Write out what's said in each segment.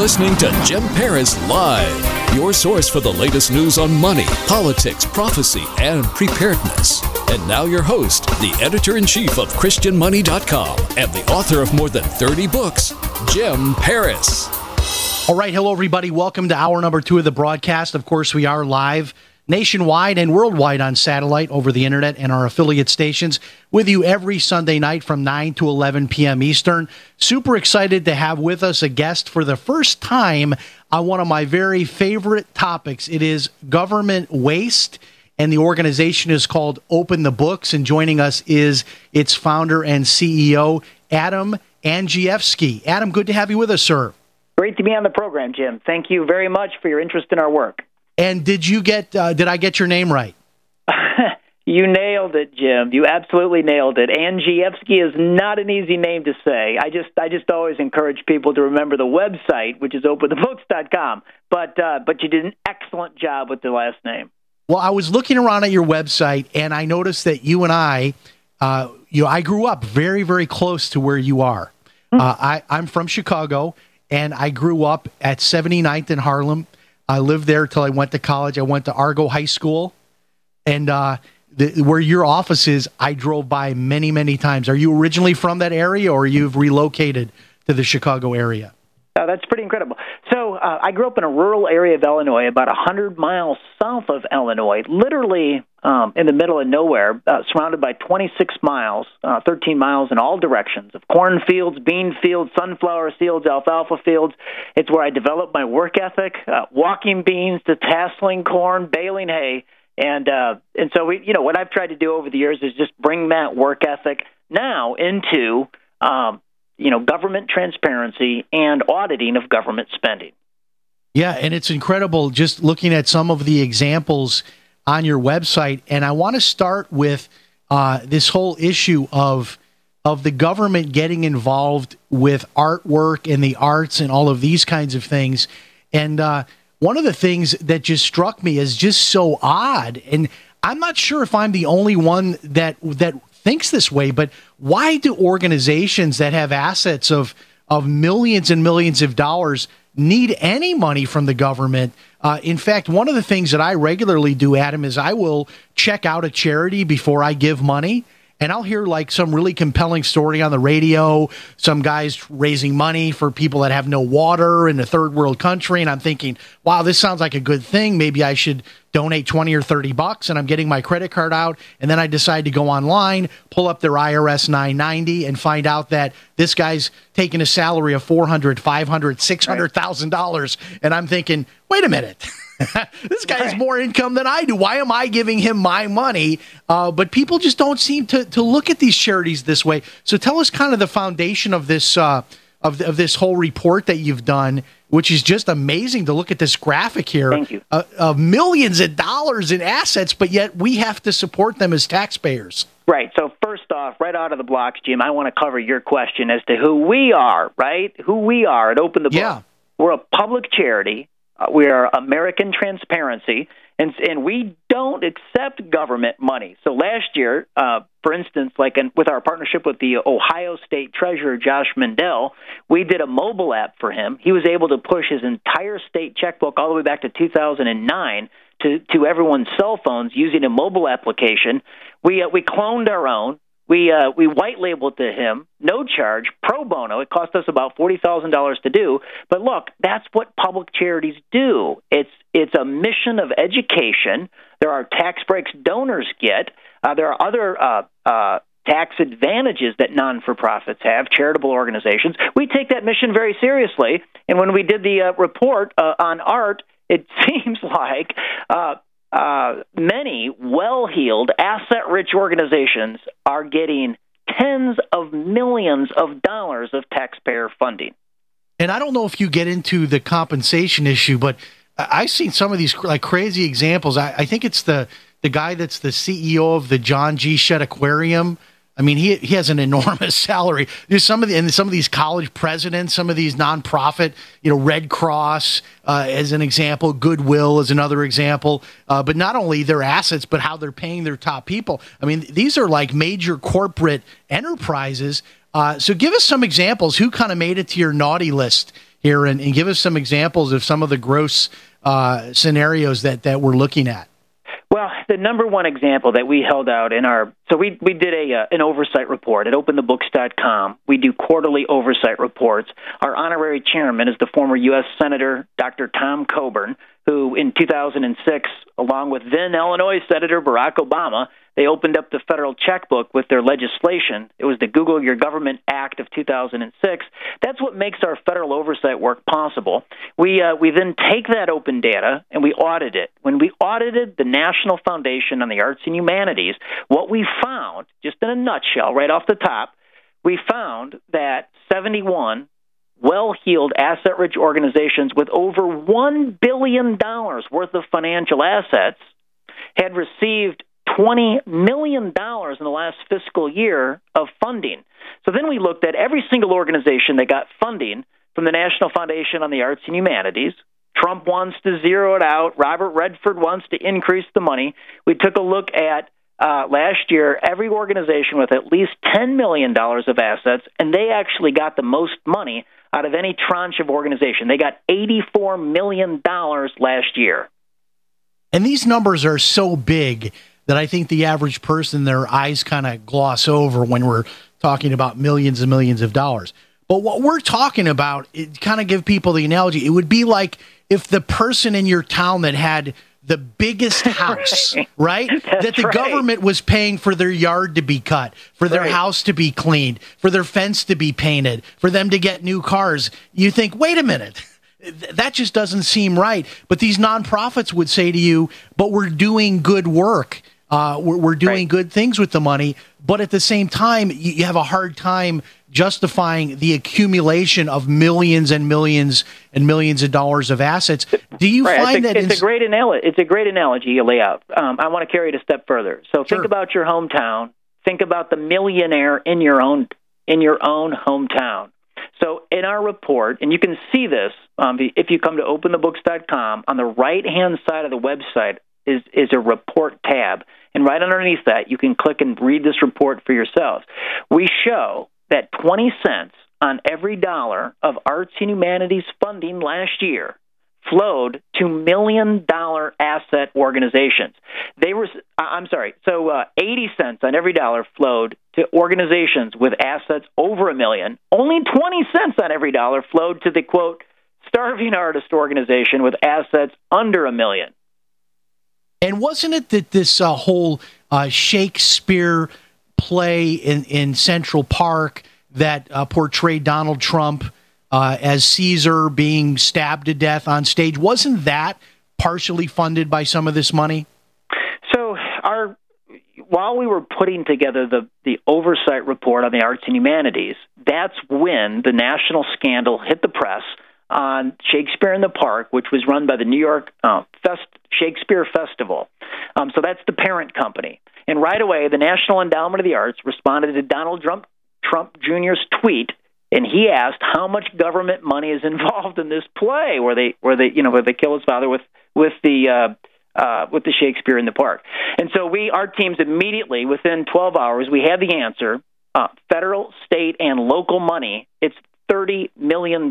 listening to Jim Paris Live, your source for the latest news on money, politics, prophecy, and preparedness. And now, your host, the editor in chief of ChristianMoney.com and the author of more than 30 books, Jim Paris. All right, hello everybody. Welcome to hour number two of the broadcast. Of course, we are live nationwide and worldwide on satellite over the internet and our affiliate stations with you every Sunday night from 9 to 11 p.m. Eastern. Super excited to have with us a guest for the first time on one of my very favorite topics. It is government waste and the organization is called Open the Books. And joining us is its founder and CEO, Adam Andrzejewski. Adam, good to have you with us, sir. Great to be on the program, Jim. Thank you very much for your interest in our work. And did you get? Uh, did I get your name right? you nailed it, Jim. You absolutely nailed it. Andrzejewski is not an easy name to say. I just, I just always encourage people to remember the website, which is openthebooks.com. But, uh, but you did an excellent job with the last name. Well, I was looking around at your website and I noticed that you and I, uh, you know, I grew up very, very close to where you are. Hmm. Uh, I, I'm from Chicago and I grew up at 79th in Harlem. I lived there till I went to college. I went to Argo High School. And uh, the, where your office is, I drove by many, many times. Are you originally from that area or you've relocated to the Chicago area? Uh, that's pretty incredible. So uh, I grew up in a rural area of Illinois, about a 100 miles south of Illinois, literally um, in the middle of nowhere, uh, surrounded by 26 miles, uh, 13 miles in all directions of cornfields, bean fields, sunflower fields, alfalfa fields. It's where I developed my work ethic, uh, walking beans to tasseling corn, baling hay. And uh, and so we, you know, what I've tried to do over the years is just bring that work ethic now into um, you know, government transparency and auditing of government spending. Yeah, and it's incredible just looking at some of the examples on your website. And I want to start with uh, this whole issue of of the government getting involved with artwork and the arts and all of these kinds of things. And uh, one of the things that just struck me as just so odd, and I'm not sure if I'm the only one that that thinks this way, but why do organizations that have assets of of millions and millions of dollars need any money from the government? Uh, in fact, one of the things that I regularly do, Adam, is I will check out a charity before I give money. And I'll hear like some really compelling story on the radio, some guys raising money for people that have no water in a third world country. And I'm thinking, wow, this sounds like a good thing. Maybe I should donate 20 or 30 bucks. And I'm getting my credit card out. And then I decide to go online, pull up their IRS 990 and find out that this guy's taking a salary of 400, 500, $600,000. And I'm thinking, wait a minute. this guy has more income than I do. Why am I giving him my money? Uh, but people just don't seem to, to look at these charities this way. So tell us kind of the foundation of this uh, of, of this whole report that you've done, which is just amazing to look at this graphic here Thank you. uh, of millions of dollars in assets, but yet we have to support them as taxpayers. Right. So first off, right out of the blocks, Jim, I want to cover your question as to who we are. Right? Who we are at Open the Book. Yeah. We're a public charity. Uh, we are American Transparency, and and we don't accept government money. So last year, uh, for instance, like in, with our partnership with the Ohio State Treasurer Josh Mandel, we did a mobile app for him. He was able to push his entire state checkbook all the way back to 2009 to to everyone's cell phones using a mobile application. We uh, we cloned our own. We uh, we white labeled to him, no charge, pro bono. It cost us about forty thousand dollars to do. But look, that's what public charities do. It's it's a mission of education. There are tax breaks donors get. Uh, there are other uh, uh, tax advantages that non for profits have, charitable organizations. We take that mission very seriously. And when we did the uh, report uh, on art, it seems like uh, uh, many well heeled, asset rich organizations are getting tens of millions of dollars of taxpayer funding. And I don't know if you get into the compensation issue, but I've seen some of these like crazy examples. I, I think it's the the guy that's the CEO of the John G. Shedd Aquarium I mean, he he has an enormous salary. Some of the and some of these college presidents, some of these nonprofit, you know, Red Cross uh, as an example, Goodwill as another example. Uh, but not only their assets, but how they're paying their top people. I mean, these are like major corporate enterprises. Uh, so, give us some examples. Who kind of made it to your naughty list here, and, and give us some examples of some of the gross uh, scenarios that that we're looking at. Well, the number one example that we held out in our so we we did a uh, an oversight report at openthebooks.com. We do quarterly oversight reports. Our honorary chairman is the former U.S. Senator Dr. Tom Coburn, who in 2006, along with then Illinois Senator Barack Obama, they opened up the federal checkbook with their legislation. It was the Google Your Government Act of 2006. That's what makes our federal oversight work possible. We uh, we then take that open data and we audit it. When we audited the National Foundation on the Arts and Humanities, what we found, just in a nutshell, right off the top, we found that 71 well heeled, asset rich organizations with over $1 billion worth of financial assets had received $20 million in the last fiscal year of funding. So then we looked at every single organization that got funding from the National Foundation on the Arts and Humanities. Trump wants to zero it out. Robert Redford wants to increase the money. We took a look at uh, last year every organization with at least $10 million of assets, and they actually got the most money out of any tranche of organization. They got $84 million last year. And these numbers are so big that I think the average person, their eyes kind of gloss over when we're talking about millions and millions of dollars. But what we're talking about, it kind of give people the analogy, it would be like if the person in your town that had the biggest house, right? right? That the right. government was paying for their yard to be cut, for their Right. house to be cleaned, for their fence to be painted, for them to get new cars. You think, wait a minute. That just doesn't seem right. But these nonprofits would say to you, but we're doing good work. Uh, we're, we're doing Right. good things with the money. But at the same time, you, you have a hard time justifying the accumulation of millions and millions and millions of dollars of assets. Do you Right. find it's a, that it's in- a great analogy. It's a great analogy you lay out. Um, I want to carry it a step further. So Sure. think about your hometown. Think about the millionaire in your own in your own hometown. So in our report, and you can see this um, if you come to openthebooks.com on the right hand side of the website is is a report tab, and right underneath that you can click and read this report for yourselves. We show that 20 cents on every dollar of arts and humanities funding last year flowed to million dollar asset organizations. They were, I'm sorry, so uh, 80 cents on every dollar flowed to organizations with assets over a million. Only 20 cents on every dollar flowed to the quote, starving artist organization with assets under a million. And wasn't it that this uh, whole uh, Shakespeare play in, in Central Park that uh, portrayed Donald Trump uh, as Caesar being stabbed to death on stage, wasn't that partially funded by some of this money? So our while we were putting together the the oversight report on the arts and humanities, that's when the national scandal hit the press on Shakespeare in the Park, which was run by the New York uh, Fest, Shakespeare Festival. Um, so that's the parent company. And right away, the National Endowment of the Arts responded to Donald Trump, Trump Jr.'s tweet, and he asked how much government money is involved in this play, where they where they you know where they kill his father with with the uh, uh, with the Shakespeare in the Park. And so we, our teams immediately, within 12 hours, we had the answer. Uh, federal, state, and local money. It's $30 million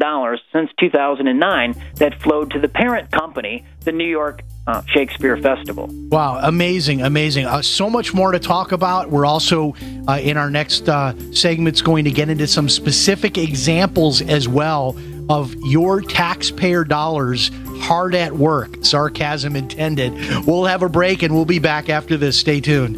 since 2009 that flowed to the parent company, the New York uh, Shakespeare Festival. Wow, amazing, amazing. Uh, so much more to talk about. We're also uh, in our next uh, segments going to get into some specific examples as well of your taxpayer dollars hard at work. Sarcasm intended. We'll have a break and we'll be back after this. Stay tuned.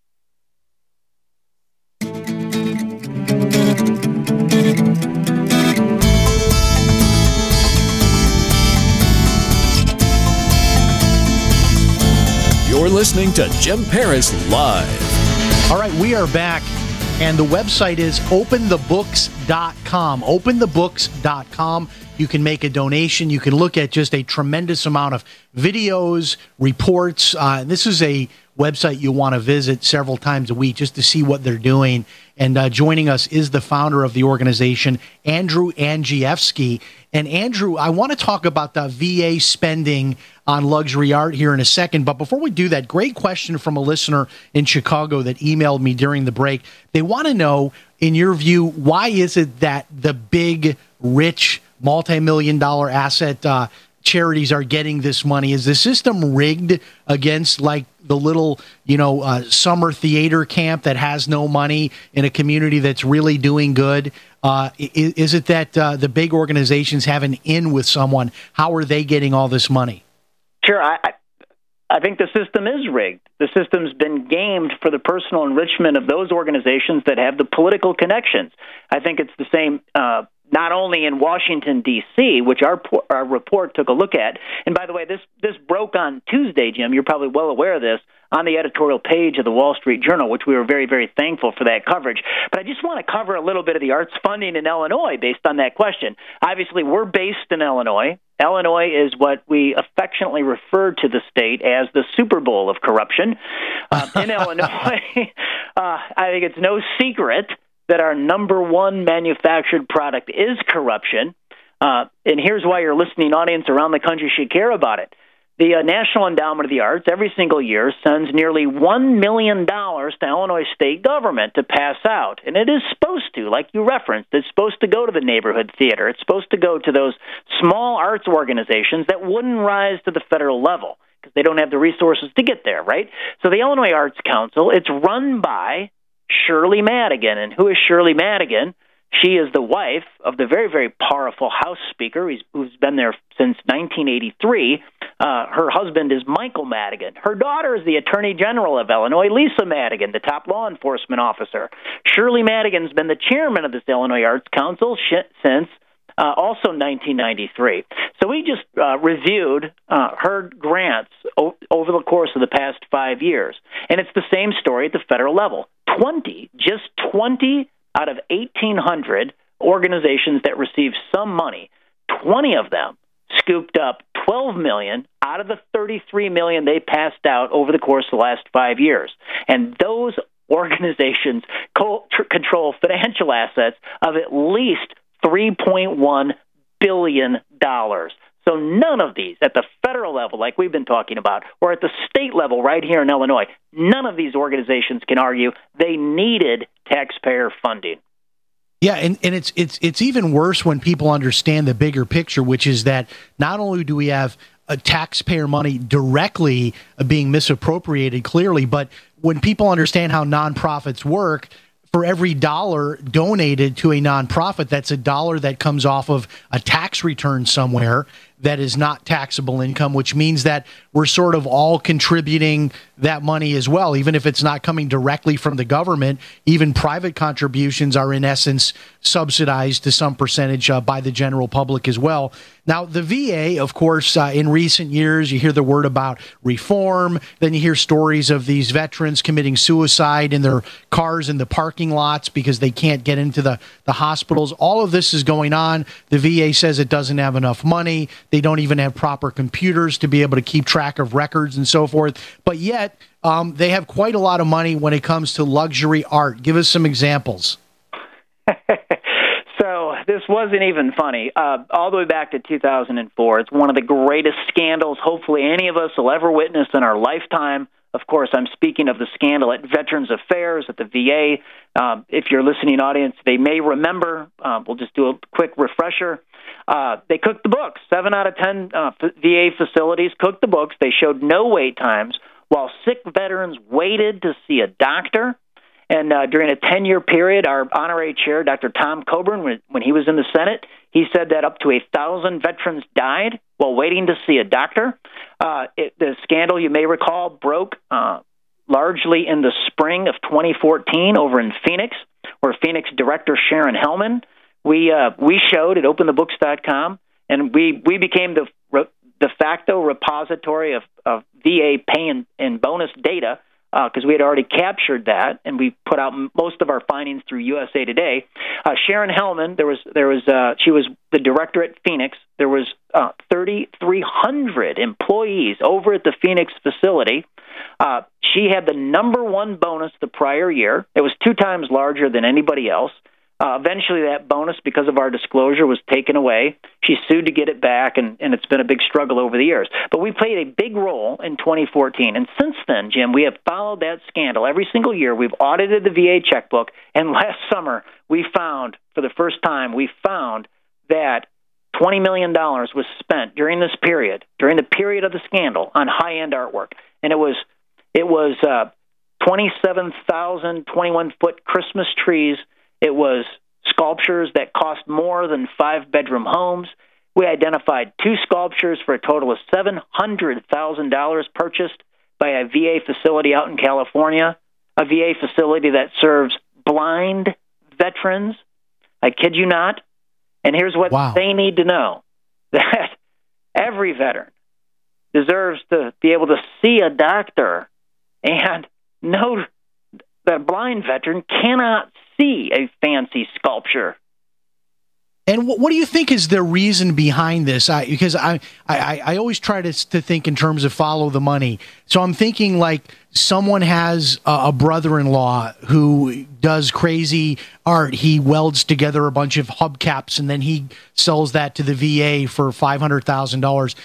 You're listening to Jim Paris Live. All right, we are back, and the website is openthebooks.com. Openthebooks.com. You can make a donation. You can look at just a tremendous amount of videos, reports. Uh, this is a website you want to visit several times a week just to see what they're doing. And uh, joining us is the founder of the organization, Andrew Andrzejewski. And Andrew, I want to talk about the VA spending on luxury art here in a second. But before we do that, great question from a listener in Chicago that emailed me during the break. They want to know, in your view, why is it that the big, rich, multi million dollar asset uh, charities are getting this money? Is the system rigged against like the little, you know, uh, summer theater camp that has no money in a community that's really doing good? Uh, is, is, it that uh, the big organizations have an in with someone? How are they getting all this money? Sure, I, I think the system is rigged. The system's been gamed for the personal enrichment of those organizations that have the political connections. I think it's the same uh, not only in Washington D.C., which our our report took a look at. And by the way, this this broke on Tuesday, Jim. You're probably well aware of this on the editorial page of the Wall Street Journal, which we were very very thankful for that coverage. But I just want to cover a little bit of the arts funding in Illinois based on that question. Obviously, we're based in Illinois. Illinois is what we affectionately refer to the state as the Super Bowl of corruption. Uh, in Illinois, uh, I think it's no secret that our number one manufactured product is corruption. Uh, and here's why your listening audience around the country should care about it. The uh, National Endowment of the Arts every single year sends nearly $1 million to Illinois state government to pass out. And it is supposed to, like you referenced, it's supposed to go to the neighborhood theater. It's supposed to go to those small arts organizations that wouldn't rise to the federal level because they don't have the resources to get there, right? So the Illinois Arts Council, it's run by Shirley Madigan. And who is Shirley Madigan? She is the wife of the very, very powerful House Speaker who's been there since 1983. Uh, her husband is Michael Madigan. Her daughter is the Attorney General of Illinois, Lisa Madigan, the top law enforcement officer. Shirley Madigan's been the chairman of this Illinois Arts Council sh- since uh, also 1993. So we just uh, reviewed uh, her grants o- over the course of the past five years. And it's the same story at the federal level 20, just 20 out of 1,800 organizations that received some money, 20 of them scooped up 12 million out of the 33 million they passed out over the course of the last five years. And those organizations co- tr- control financial assets of at least $3.1 billion. So none of these at the federal level, like we've been talking about, or at the state level right here in Illinois, none of these organizations can argue they needed taxpayer funding. Yeah, and, and it's it's it's even worse when people understand the bigger picture, which is that not only do we have a taxpayer money directly uh, being misappropriated clearly, but when people understand how nonprofits work, for every dollar donated to a nonprofit, that's a dollar that comes off of a tax return somewhere that is not taxable income, which means that we're sort of all contributing that money as well, even if it's not coming directly from the government. Even private contributions are, in essence, subsidized to some percentage uh, by the general public as well. Now, the VA, of course, uh, in recent years, you hear the word about reform. Then you hear stories of these veterans committing suicide in their cars in the parking lots because they can't get into the, the hospitals. All of this is going on. The VA says it doesn't have enough money. They don't even have proper computers to be able to keep track of records and so forth. But yet, um, they have quite a lot of money when it comes to luxury art. Give us some examples. so this wasn't even funny. Uh, all the way back to 2004, it's one of the greatest scandals. Hopefully, any of us will ever witness in our lifetime. Of course, I'm speaking of the scandal at Veterans Affairs at the VA. Um, if you're listening, audience, they may remember. Uh, we'll just do a quick refresher. Uh, they cooked the books. Seven out of ten uh, VA facilities cooked the books. They showed no wait times while sick veterans waited to see a doctor. And uh, during a 10 year period, our honorary chair, Dr. Tom Coburn, when, he was in the Senate, he said that up to a thousand veterans died while waiting to see a doctor. Uh, it, the scandal, you may recall, broke uh, largely in the spring of 2014 over in Phoenix, where Phoenix director Sharon Helman, we uh, we showed at OpenTheBooks.com, and we we became the de facto repository of, of VA pay and, and bonus data because uh, we had already captured that, and we put out most of our findings through USA Today. Uh, Sharon Helman, there was there was uh, she was the director at Phoenix. There was uh, 3,300 employees over at the Phoenix facility. Uh, she had the number one bonus the prior year. It was two times larger than anybody else. Uh, eventually, that bonus, because of our disclosure, was taken away. She sued to get it back, and, and it's been a big struggle over the years. But we played a big role in 2014. And since then, Jim, we have followed that scandal. Every single year, we've audited the VA checkbook. And last summer, we found, for the first time, we found that $20 million was spent during this period, during the period of the scandal, on high end artwork. And it was, it was uh, 27,000 21 foot Christmas trees it was sculptures that cost more than five bedroom homes. We identified two sculptures for a total of $700,000 purchased by a VA facility out in California, a VA facility that serves blind veterans. I kid you not. And here's what wow. they need to know that every veteran deserves to be able to see a doctor and know that a blind veteran cannot see a fancy sculpture. And what, do you think is the reason behind this? I, because I, I, I always try to, to think in terms of follow the money. So I'm thinking like someone has a, a brother-in-law who does crazy art. He welds together a bunch of hubcaps and then he sells that to the VA for five hundred thousand dollars.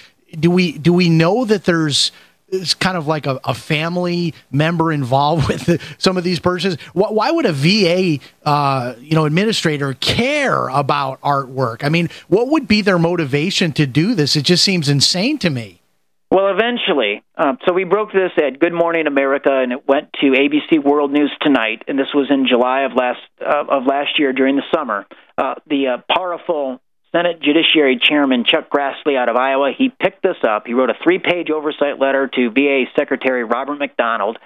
Do we do we know that there's it's kind of like a, a family member involved with the, some of these purchases. Why, why would a VA, uh, you know, administrator care about artwork? I mean, what would be their motivation to do this? It just seems insane to me. Well, eventually, um, so we broke this at Good Morning America, and it went to ABC World News Tonight, and this was in July of last uh, of last year during the summer. Uh, the uh, powerful Senate Judiciary Chairman Chuck Grassley out of Iowa, he picked this up. He wrote a three page oversight letter to VA Secretary Robert McDonald.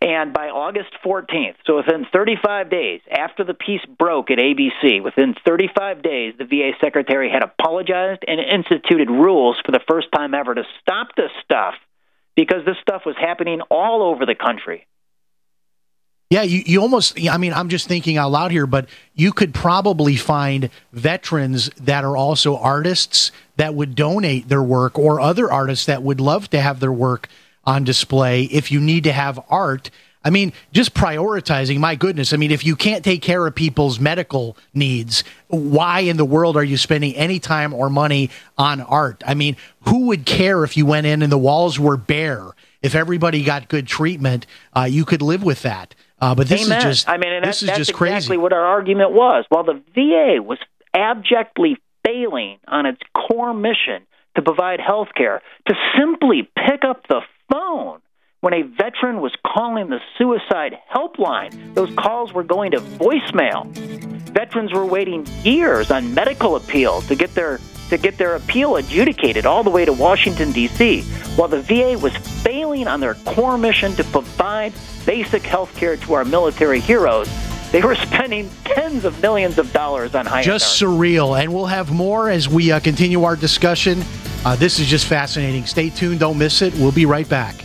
And by August 14th, so within 35 days after the piece broke at ABC, within 35 days, the VA Secretary had apologized and instituted rules for the first time ever to stop this stuff because this stuff was happening all over the country. Yeah, you, you almost, I mean, I'm just thinking out loud here, but you could probably find veterans that are also artists that would donate their work or other artists that would love to have their work on display if you need to have art. I mean, just prioritizing, my goodness. I mean, if you can't take care of people's medical needs, why in the world are you spending any time or money on art? I mean, who would care if you went in and the walls were bare? If everybody got good treatment, uh, you could live with that. Uh, but this Amen. is just I mean, this that, is just exactly crazy. what our argument was. While the VA was abjectly failing on its core mission to provide health care, to simply pick up the phone when a veteran was calling the suicide helpline, those calls were going to voicemail. Veterans were waiting years on medical appeal to get their to get their appeal adjudicated all the way to Washington D.C. While the VA was failing on their core mission to provide basic health care to our military heroes, they were spending tens of millions of dollars on high Just surreal. And we'll have more as we uh, continue our discussion. Uh, this is just fascinating. Stay tuned. Don't miss it. We'll be right back.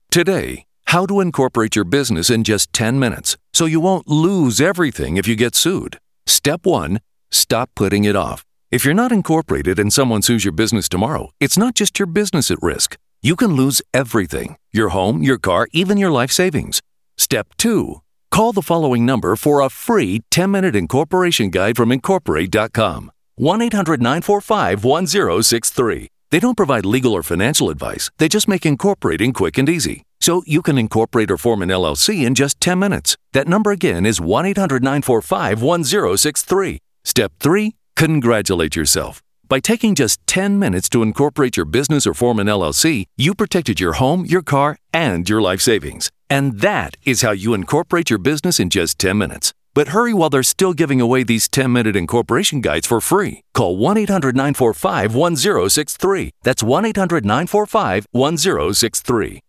Today, how to incorporate your business in just 10 minutes so you won't lose everything if you get sued. Step 1 Stop putting it off. If you're not incorporated and someone sues your business tomorrow, it's not just your business at risk. You can lose everything your home, your car, even your life savings. Step 2 Call the following number for a free 10 minute incorporation guide from Incorporate.com 1 800 945 1063. They don't provide legal or financial advice, they just make incorporating quick and easy. So you can incorporate or form an LLC in just 10 minutes. That number again is 1 800 945 1063. Step 3 Congratulate yourself. By taking just 10 minutes to incorporate your business or form an LLC, you protected your home, your car, and your life savings. And that is how you incorporate your business in just 10 minutes. But hurry while they're still giving away these 10 minute incorporation guides for free. Call 1 800 945 1063. That's 1 800 945 1063.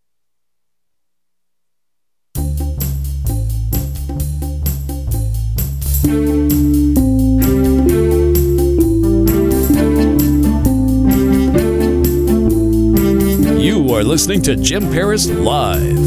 You are listening to Jim Paris Live.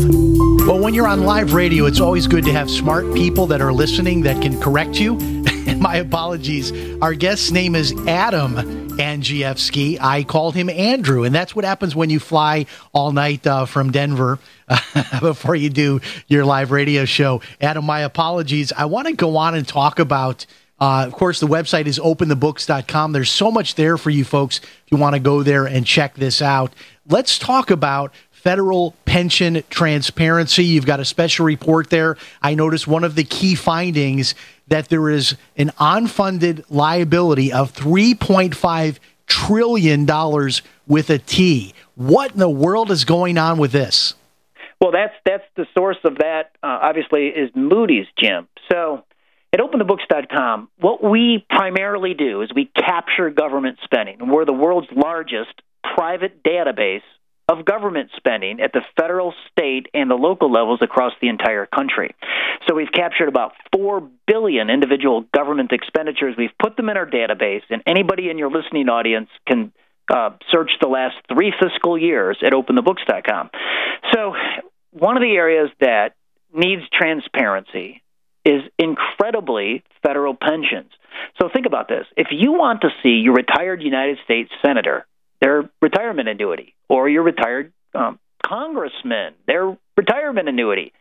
Well, when you're on live radio, it's always good to have smart people that are listening that can correct you. My apologies. Our guest's name is Adam Andrzejewski. I called him Andrew, and that's what happens when you fly all night uh, from Denver uh, before you do your live radio show. Adam, my apologies. I want to go on and talk about. Uh, of course, the website is openthebooks.com. There's so much there for you folks if you want to go there and check this out. Let's talk about federal pension transparency. You've got a special report there. I noticed one of the key findings that there is an unfunded liability of $3.5 trillion with a T. What in the world is going on with this? Well, that's that's the source of that. Uh, obviously, is Moody's, Jim. So, at OpenTheBooks.com, what we primarily do is we capture government spending. We're the world's largest private database of government spending at the federal, state, and the local levels across the entire country. So we've captured about 4 billion individual government expenditures. We've put them in our database, and anybody in your listening audience can uh, search the last three fiscal years at openthebooks.com. So one of the areas that needs transparency is incredibly federal pensions. So think about this. If you want to see your retired United States Senator their retirement annuity, or your retired um, congressman, their retirement annuity.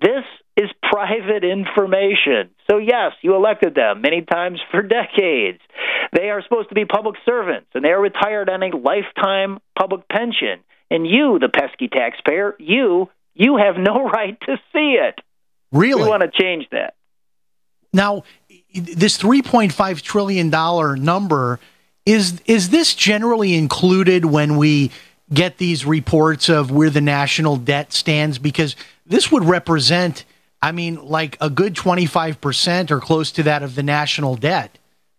This is private information. So, yes, you elected them many times for decades. They are supposed to be public servants, and they are retired on a lifetime public pension. And you, the pesky taxpayer, you You have no right to see it. Really? We want to change that. Now, this 3.5 trillion dollar number is is this generally included when we get these reports of where the national debt stands because this would represent I mean like a good 25% or close to that of the national debt.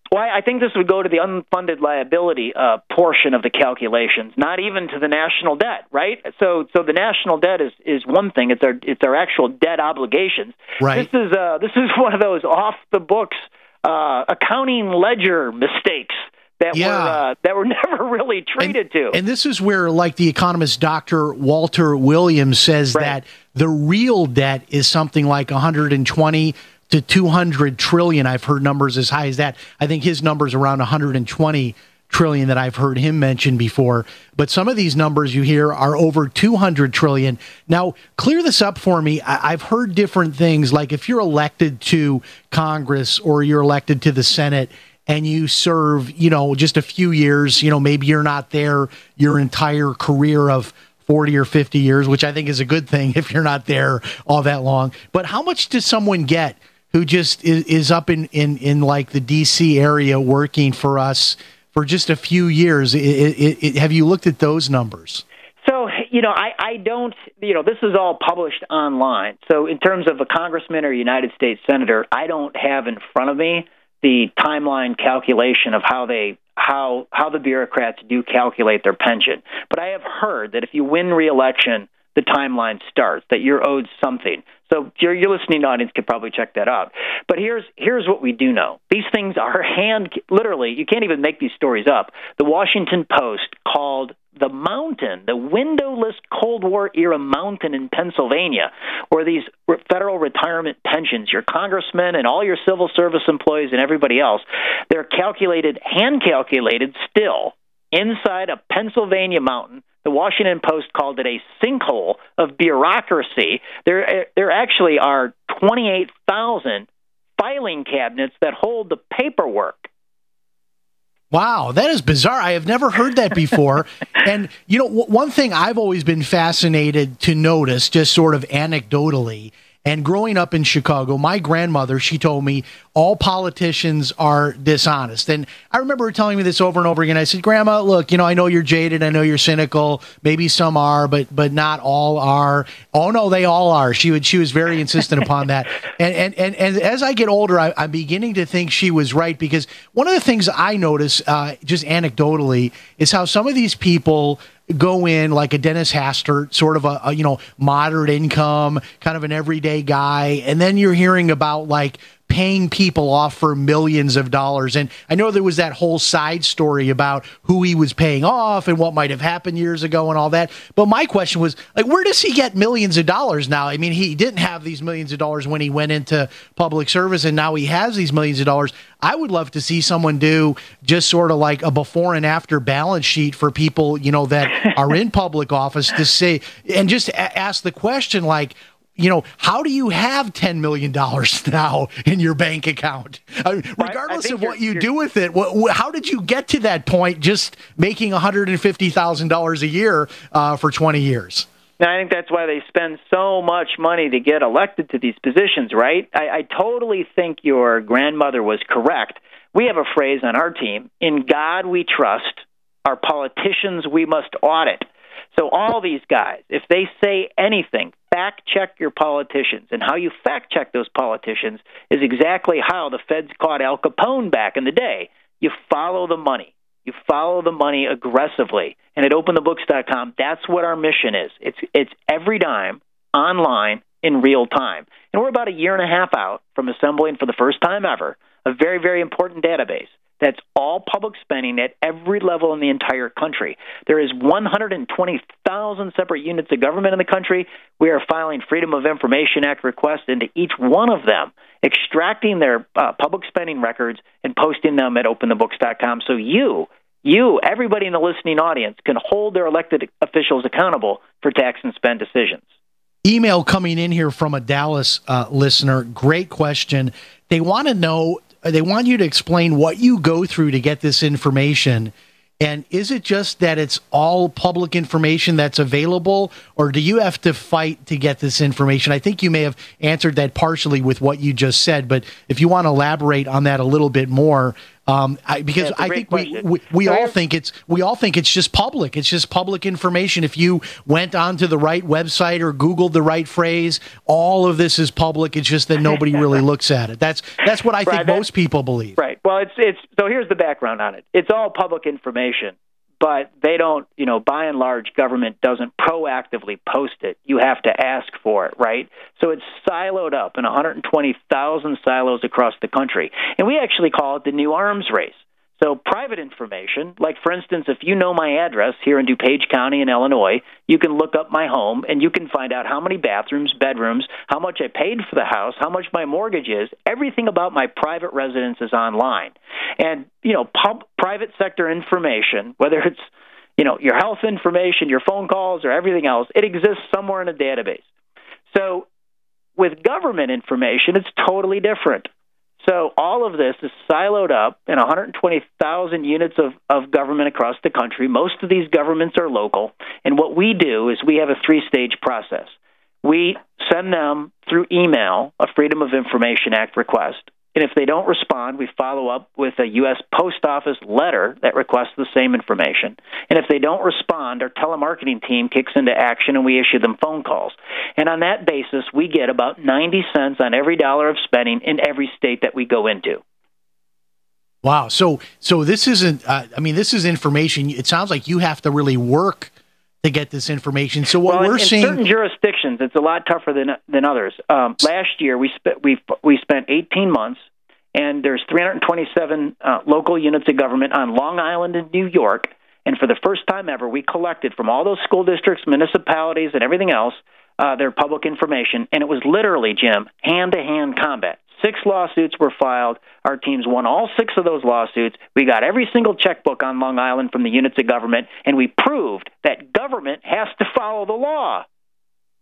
Well, I think this would go to the unfunded liability uh, portion of the calculations, not even to the national debt, right? So, so the national debt is is one thing; it's our it's our actual debt obligations. Right. This is uh, this is one of those off the books uh, accounting ledger mistakes that Yeah. were uh, that were never really treated to. And this is where, like the economist Dr. Walter Williams says that the real debt is something like 120 to 200 trillion. I've heard numbers as high as that. I think his number's around 120 trillion that I've heard him mention before. But some of these numbers you hear are over 200 trillion. Now, clear this up for me. I- I've heard different things. Like if you're elected to Congress or you're elected to the Senate and you serve, you know, just a few years, you know, maybe you're not there your entire career of 40 or 50 years, which I think is a good thing if you're not there all that long. But how much does someone get who just is, is up in, in, in like the DC area working for us for just a few years? I i i have you looked at those numbers? So, you know, I, I don't, you know, this is all published online. So, in terms of a congressman or a United States senator, I don't have in front of me the timeline calculation of how they how how the bureaucrats do calculate their pension. But I have heard that if you win re-election, the timeline starts that you're owed something. So your, your listening audience could probably check that out. But here's here's what we do know: these things are hand literally. You can't even make these stories up. The Washington Post called the mountain, the windowless Cold War era mountain in Pennsylvania, where these federal retirement pensions, your congressmen and all your civil service employees and everybody else, they're calculated, hand calculated still inside a Pennsylvania mountain. The Washington Post called it a sinkhole of bureaucracy. There, eh, there actually are 28,000 filing cabinets that hold the paperwork Wow, that is bizarre. I have never heard that before. and, you know, w- one thing I've always been fascinated to notice, just sort of anecdotally, and growing up in Chicago, my grandmother, she told me all politicians are dishonest. And I remember her telling me this over and over again. I said, Grandma, look, you know, I know you're jaded. I know you're cynical. Maybe some are, but but not all are. Oh no, they all are. She would she was very insistent upon that. And and and, and as I get older, I, I'm beginning to think she was right because one of the things I notice, uh, just anecdotally, is how some of these people go in like a Dennis Hastert, sort of a, a, you know moderate income, kind of an everyday guy, and then you're hearing about like paying people off for millions of dollars. And I know there was that whole side story about who he was paying off and what might have happened years ago and all that. But my question was like, where does he get millions of dollars now? I mean, he didn't have these millions of dollars when he went into public service, and now he has these millions of dollars. I would love to see someone do just sort of like a before and after balance sheet for people, you know, that are in public office to say, and just a- ask the question like, you know, how do you have $10 million now in your bank account? I mean, regardless think of what you're- you do with it, what, wh- how did you get to that point just making $150,000 a year uh, for 20 years? And I think that's why they spend so much money to get elected to these positions, right? I, I totally think your grandmother was correct. We have a phrase on our team in God we trust, our politicians we must audit. So, all these guys, if they say anything, fact check your politicians. And how you fact check those politicians is exactly how the feds caught Al Capone back in the day. You follow the money. You follow the money aggressively. And at openthebooks.com, that's what our mission is. It's it's every dime online in real time. And we're about a year and a half out from assembling for the first time ever a very very important database that's all public spending at every level in the entire country. There is 120,000 separate units of government in the country. We are filing Freedom of Information Act requests into each one of them, extracting their uh, public spending records and posting them at openthebooks.com so you you, everybody in the listening audience, can hold their elected officials accountable for tax and spend decisions. Email coming in here from a Dallas uh, listener. Great question. They want to know, Uh, they want you to explain what you go through to get this information. And is it just that it's all public information that's available, or do you have to fight to get this information? I think you may have answered that partially with what you just said, but if you want to elaborate on that a little bit more, um, I, because I think we, we, we So all think it's we all think it's just public. It's just public information. If you went onto the right website or Googled the right phrase, all of this is public. It's just that nobody really looks at it. That's that's what I think Right, that- most people believe. Right. Well, it's it's so here's the background on it. It's all public information, but they don't, you know, by and large, government doesn't proactively post it. You have to ask for it, right? So it's siloed up in 120,000 silos across the country, and we actually call it the new arms race. So private information, like for instance, if you know my address here in DuPage County in Illinois, you can look up my home and you can find out how many bathrooms, bedrooms, how much I paid for the house, how much my mortgage is. Everything about my private residence is online. And, you know, pub, private sector information, whether it's, you know, your health information, your phone calls or everything else, it exists somewhere in a database. So with government information, it's totally different. So all of this is siloed up in 120,000 units of, of government across the country. Most of these governments are local. And what we do is we have a three stage process. We send them through email a Freedom of Information Act request. And if they don't respond, we follow up with a U.S. Post Office letter that requests the same information. And if they don't respond, our telemarketing team kicks into action and we issue them phone calls. And on that basis, we get about 90 cents on every dollar of spending in every state that we go into. Wow. So so this isn't. Uh, I mean, this is information. It sounds like you have to really work to get this information. So what well, we're in, seeing. certain jurisdictions, it's a lot tougher than than others. Um, last year, we spent we we spent 18 months, and there's 327 uh, local units of government on Long Island and New York. And for the first time ever, we collected from all those school districts, municipalities, and everything else uh, their public information, and it was literally, Jim, hand-to-hand combat. Six lawsuits were filed. Our teams won all six of those lawsuits. We got every single checkbook on Long Island from the units of government, and we proved that government has to follow the law.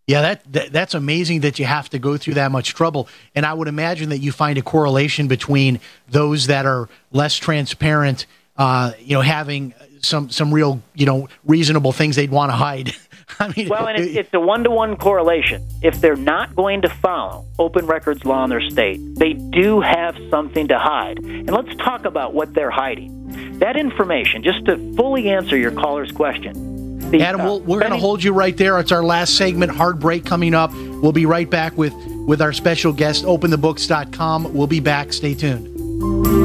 Yeah, that, that that's amazing that you have to go through that much trouble. And I would imagine that you find a correlation between those that are less transparent, uh, you know, having some some real, you know, reasonable things they'd want to hide. I mean, Well, and it, it's a one to one correlation. If they're not going to follow open records law in their state, they do have something to hide. And let's talk about what they're hiding. That information, just to fully answer your caller's question. the, Adam, uh, we'll, we're going to hold you right there. It's our last segment, hard break coming up. We'll be right back with with our special guest, openthebooks.com. We'll be back. Stay tuned.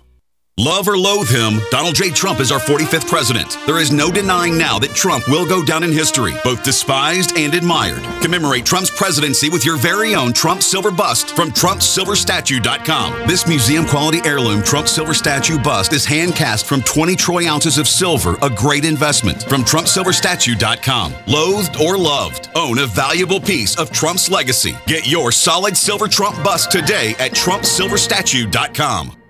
Love or loathe him, Donald J. Trump is our 45th president. There is no denying now that Trump will go down in history, both despised and admired. Commemorate Trump's presidency with your very own Trump silver bust from TrumpSilverStatue.com. This museum quality heirloom Trump silver statue bust is hand cast from 20 troy ounces of silver, a great investment. From TrumpSilverStatue.com. Loathed or loved, own a valuable piece of Trump's legacy. Get your solid silver Trump bust today at TrumpSilverStatue.com.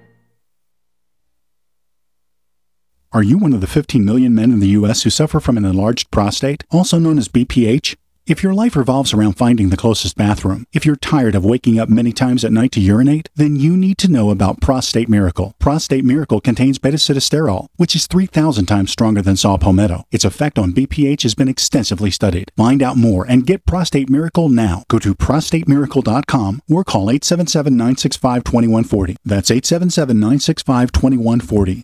Are you one of the 15 million men in the U.S. who suffer from an enlarged prostate, also known as BPH? If your life revolves around finding the closest bathroom, if you're tired of waking up many times at night to urinate, then you need to know about Prostate Miracle. Prostate Miracle contains beta-sitosterol, which is 3,000 times stronger than saw palmetto. Its effect on BPH has been extensively studied. Find out more and get Prostate Miracle now. Go to prostatemiracle.com or call 877-965-2140. That's 877-965-2140.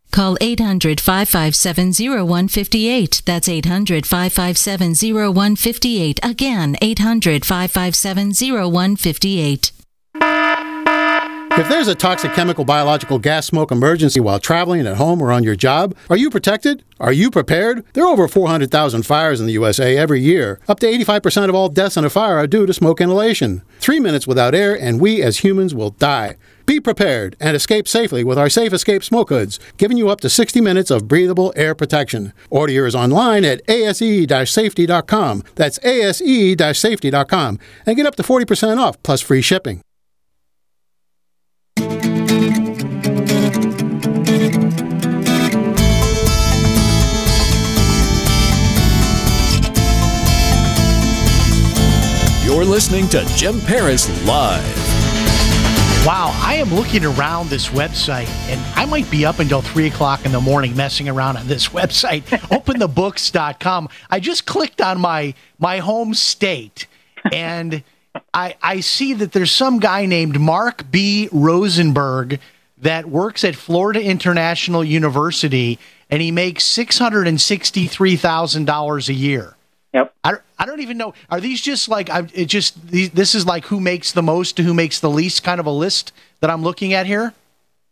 Call 800 557 0158. That's 800 557 0158. Again, 800 557 0158. If there's a toxic chemical, biological, gas, smoke emergency while traveling at home or on your job, are you protected? Are you prepared? There are over 400,000 fires in the USA every year. Up to 85% of all deaths in a fire are due to smoke inhalation. Three minutes without air, and we as humans will die. Be prepared and escape safely with our Safe Escape Smoke Hoods, giving you up to 60 minutes of breathable air protection. Order yours online at ase-safety.com. That's ase-safety.com and get up to 40% off plus free shipping. You're listening to Jim Paris Live. Wow, I am looking around this website and I might be up until three o'clock in the morning messing around on this website, openthebooks.com. I just clicked on my my home state and I I see that there's some guy named Mark B. Rosenberg that works at Florida International University and he makes six hundred and sixty three thousand dollars a year. Yep. I, I don't even know. Are these just like I it just these, this is like who makes the most to who makes the least kind of a list that I'm looking at here?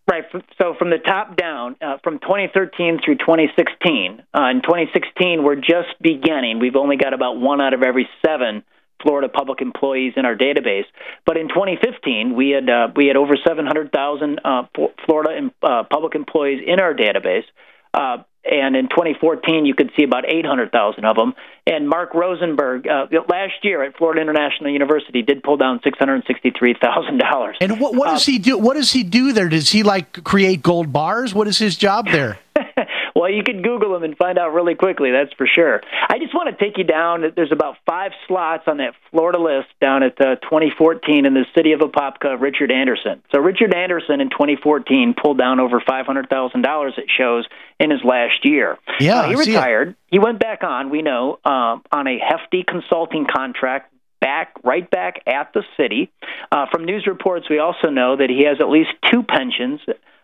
Right. So from the top down, uh, from 2013 through 2016. Uh, in 2016, we're just beginning. We've only got about one out of every seven Florida public employees in our database. But in 2015, we had uh, we had over 700,000 uh, Florida uh, public employees in our database. And in 2014 you could see about 800,000 of them. And Mark Rosenberg uh, last year at Florida International University did pull down $663,000. And what, what does uh, he do? What does he do there? Does he like create gold bars? What is his job there? Well, you can Google them and find out really quickly. That's for sure. I just want to take you down. There's about five slots on that Florida list down at uh, 2014 in the city of Apopka. Richard Anderson. So Richard Anderson in 2014 pulled down over $500,000. It shows in his last year. Yeah, uh, he retired. It. He went back on. We know um, on a hefty consulting contract back right back at the city. Uh, from news reports, we also know that he has at least two pensions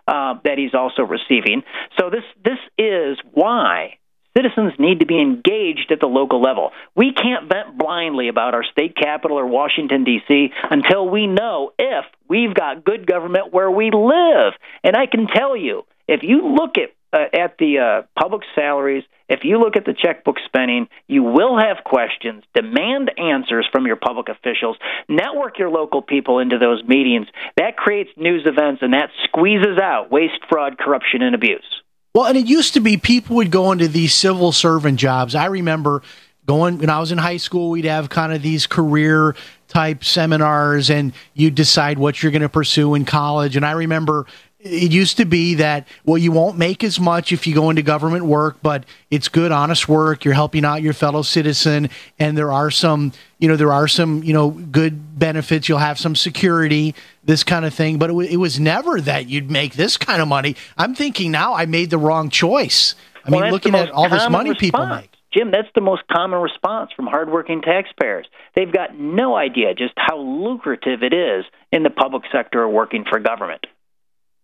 uh, that he's also receiving. So this this is why citizens need to be engaged at the local level. We can't vent blindly about our state capital or Washington D.C. until we know if we've got good government where we live. And I can tell you, if you look at uh, at the uh, public salaries, if you look at the checkbook spending, you will have questions. Demand answers from your public officials. Network your local people into those meetings. That creates news events and that squeezes out waste, fraud, corruption, and abuse. Well, and it used to be people would go into these civil servant jobs. I remember going when I was in high school, we'd have kind of these career type seminars, and you decide what you're going to pursue in college. And I remember it used to be that well you won't make as much if you go into government work but it's good honest work. You're helping out your fellow citizen and there are some you know there are some you know good benefits. You'll have some security this kind of thing. But it, w- it was never that you'd make this kind of money. I'm thinking now i made the wrong choice. I Well, mean looking at all this money people make. Jim, that's the most common response from hardworking taxpayers. They've got no idea just how lucrative it is in the public sector or working for government.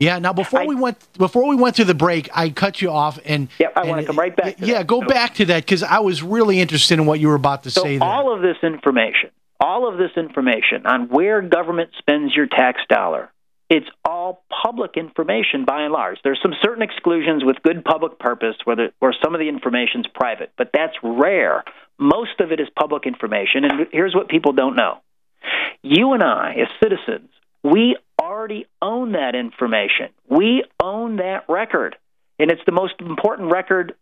Yeah. Now, before we went before we went to the break, I cut you off, and yeah, I want to come right back. Yeah, that. go back to that because I was really interested in what you were about to So say. There. all of this information, all of this information on where government spends your tax dollar, it's all public information by and large. There's some certain exclusions with good public purpose where, the, where some of the information's private, but that's rare. Most of it is public information, and here's what people don't know. You and I, as citizens, we already own that information. We own that record, and it's the most important record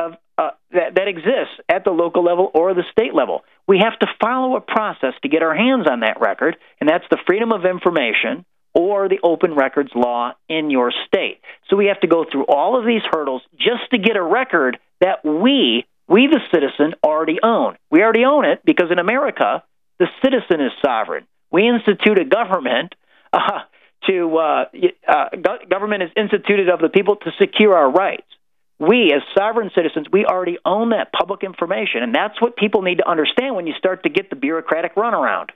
of uh, that, that exists at the local level or the state level. We have to follow a process to get our hands on that record, and that's the Freedom of Information or the Open Records Law in your state. So we have to go through all of these hurdles just to get a record that we, we the citizen, already own. We already own it because in America, the citizen is sovereign. We institute a government uh, to uh, uh, government is instituted of the people to secure our rights. We, as sovereign citizens, we already own that public information, and that's what people need to understand when you start to get the bureaucratic runaround.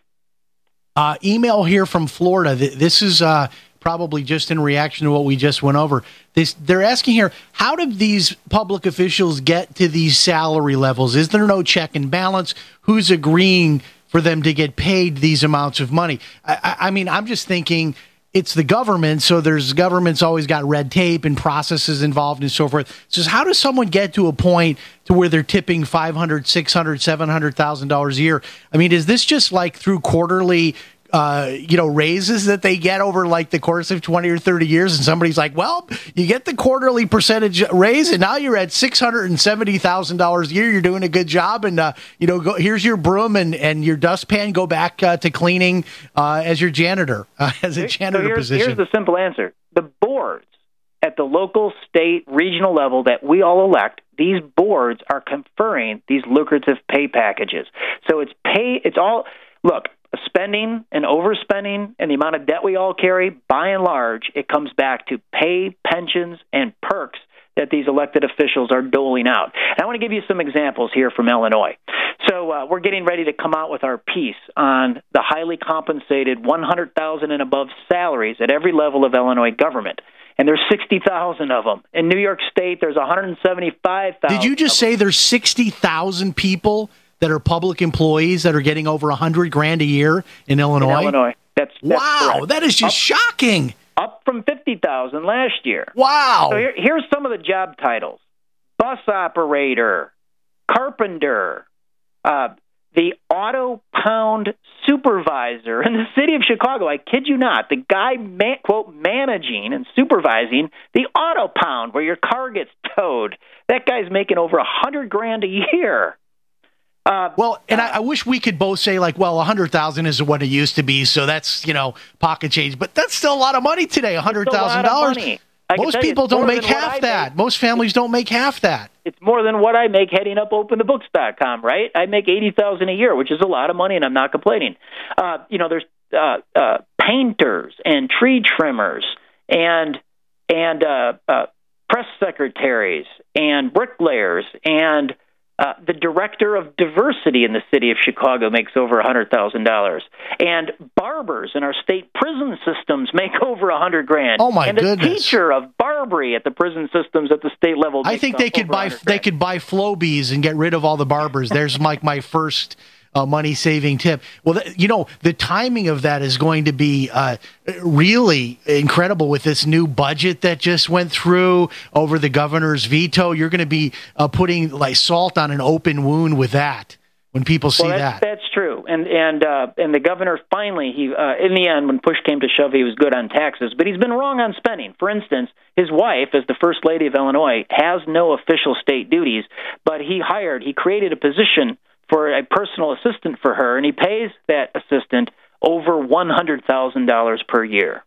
Uh, email here from Florida. This is uh, probably just in reaction to what we just went over. This, they're asking here, how did these public officials get to these salary levels? Is there no check and balance? Who's agreeing for them to get paid these amounts of money? I, I, mean, I'm just thinking it's the government, so there's government's always got red tape and processes involved and so forth. So how does someone get to a point to where they're tipping 500, 600, 700,000 dollars a year? I mean, is this just like through quarterly uh, you know, raises that they get over like the course of 20 or 30 years. And somebody's like, well, you get the quarterly percentage raise and now you're at $670,000 a year. You're doing a good job. And, uh, you know, go, here's your broom and, and your dustpan. Go back uh, to cleaning uh, as your janitor, uh, as a janitor so here's, position. Here's the simple answer: the boards at the local, state, regional level that we all elect, these boards are conferring these lucrative pay packages. So it's pay. It's all look. Spending and overspending and the amount of debt we all carry, by and large, it comes back to pay, pensions, and perks that these elected officials are doling out. And I want to give you some examples here from Illinois. So uh, we're getting ready to come out with our piece on the highly compensated 100,000 and above salaries at every level of Illinois government. And there's 60,000 of them. In New York State, there's 175,000. Did you just say there's 60,000 people that are public employees that are getting over a 100 grand a year in Illinois? In Illinois. That's, that's wow, correct. that is just Up- shocking. Up from 50,000 last year. Wow. So here, here's some of the job titles bus operator, carpenter, uh, the auto pound supervisor in the city of Chicago. I kid you not. The guy, man, quote, managing and supervising the auto pound where your car gets towed. That guy's making over a hundred grand a year. Uh, well, and I, I wish we could both say like, well, a hundred thousand is what it used to be, so that's you know pocket change, but that's still a lot of money today. A hundred thousand dollars. money. I can Most people don't make half that. Most families don't make half that. it's more than what I make heading up openthebooks.com, right? I make 80,000 a year, which is a lot of money and I'm not complaining. Uh, you know, there's uh, uh, painters and tree trimmers and and uh, uh, press secretaries and bricklayers and uh, the director of diversity in the city of Chicago makes over a hundred thousand dollars, and barbers in our state prison systems make over a hundred grand. Oh, my and the goodness. teacher of Barbary at the prison systems at the state level. I think they could buy 100 they could buy Flowbees and get rid of all the barbers. There's like my first uh, money saving tip. Well, th- you know the timing of that is going to be uh, really incredible with this new budget that just went through over the governor's veto. You're going to be uh, putting like salt on an open wound with that when people see well, that's, that. That's true, and and uh, and the governor finally he uh, in the end when push came to shove he was good on taxes, but he's been wrong on spending. For instance, his wife, as the first lady of Illinois, has no official state duties, but he hired he created a position for a personal assistant for her, and he pays that assistant over one hundred thousand dollars per year.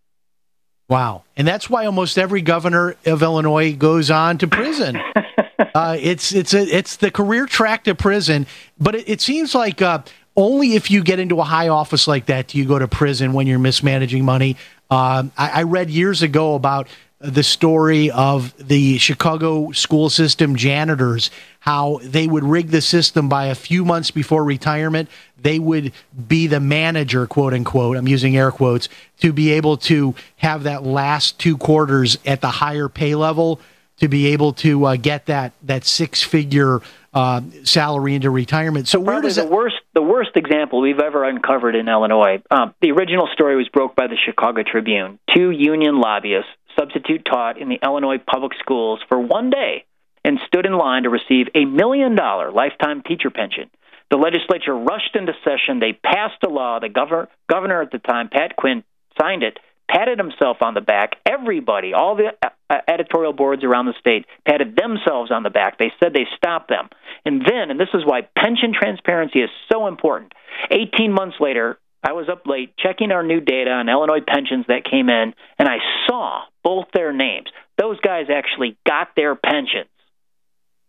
Wow, and that's why almost every governor of Illinois goes on to prison. uh, it's it's a, it's the career track to prison, but it, it seems like uh, only if you get into a high office like that do you go to prison when you're mismanaging money. Um, I, I read years ago about the story of the Chicago school system janitors, how they would rig the system by a few months before retirement. They would be the manager, quote unquote, I'm using air quotes, to be able to have that last two quarters at the higher pay level to be able to uh, get that, that six figure uh, salary into retirement. So where does the that, worst the worst example we've ever uncovered in Illinois? Um, the original story was broke by the Chicago Tribune. Two union lobbyists substitute taught in the Illinois public schools for one day and stood in line to receive a million dollar lifetime teacher pension. The legislature rushed into session. They passed a law. The governor, governor at the time, Pat Quinn, signed it, patted himself on the back. Everybody, all the uh, editorial boards around the state, patted themselves on the back. They said they stopped them. And then, and this is why pension transparency is so important, 18 months later, I was up late checking our new data on Illinois pensions that came in, and I saw both their names. Those guys actually got their pensions.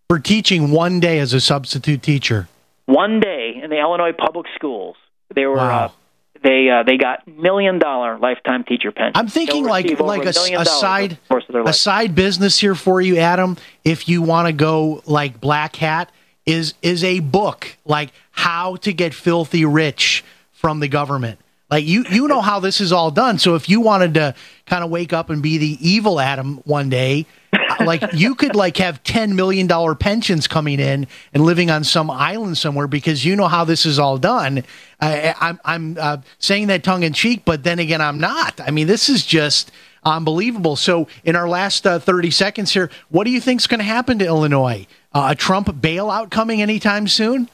for teaching one day as a substitute teacher? One day in the Illinois public schools, they were Wow. uh, they uh, they got million dollar lifetime teacher pensions. I'm thinking like like a, a, million a dollars side over the course of their a side business here for you, Adam. If you want to go like black hat, is is a book like how to get filthy rich from the government. Like you you know how this is all done. So if you wanted to kind of wake up and be the evil Adam one day, uh, like you could like have ten million dollar pensions coming in and living on some island somewhere because you know how this is all done. I, I'm I'm uh, saying that tongue in cheek, but then again, I'm not. I mean, this is just unbelievable. So in our last uh, 30 seconds here, what do you think is going to happen to Illinois? Uh, a Trump bailout coming anytime soon?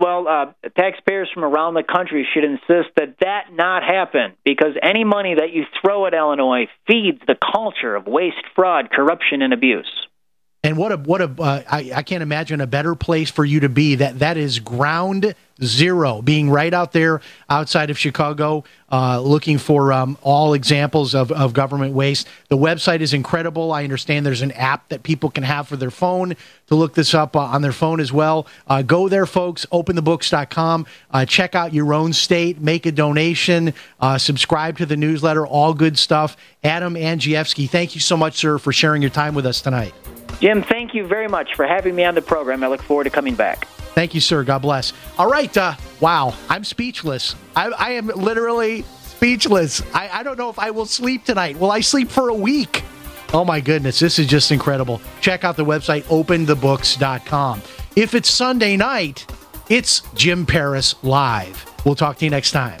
Well, uh, taxpayers from around the country should insist that that not happen because any money that you throw at Illinois feeds the culture of waste, fraud, corruption, and abuse. And what a what a uh, I, I can't imagine a better place for you to be. That that is ground zero, being right out there outside of Chicago, uh, looking for um, all examples of, of government waste. The website is incredible. I understand there's an app that people can have for their phone to look this up uh, on their phone as well. Uh, go there, folks. Openthebooks.com. Uh, check out your own state. Make a donation. Uh, subscribe to the newsletter. All good stuff. Adam Andrzejewski, thank you so much, sir, for sharing your time with us tonight. Jim, thank you very much for having me on the program. I look forward to coming back. Thank you, sir. God bless. All right. Uh, wow. I'm speechless. I, I am literally speechless. I, I don't know if I will sleep tonight. Will I sleep for a week? Oh, my goodness. This is just incredible. Check out the website, openthebooks.com. If it's Sunday night, it's Jim Paris Live. We'll talk to you next time.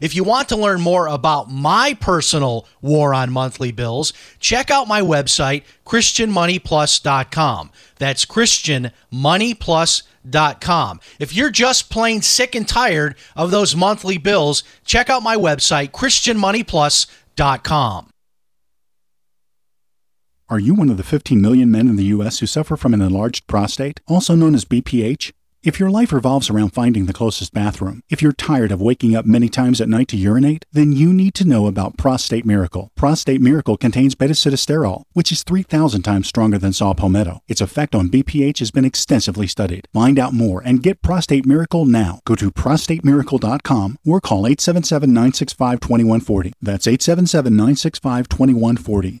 If you want to learn more about my personal war on monthly bills, check out my website, ChristianMoneyPlus.com. That's ChristianMoneyPlus.com. If you're just plain sick and tired of those monthly bills, check out my website, ChristianMoneyPlus.com. Are you one of the 15 million men in the U.S. who suffer from an enlarged prostate, also known as BPH? If your life revolves around finding the closest bathroom, if you're tired of waking up many times at night to urinate, then you need to know about Prostate Miracle. Prostate Miracle contains beta-sitosterol, which is 3,000 times stronger than saw palmetto. Its effect on BPH has been extensively studied. Find out more and get Prostate Miracle now. Go to prostatemiracle.com or call 877-965-2140. That's 877-965-2140.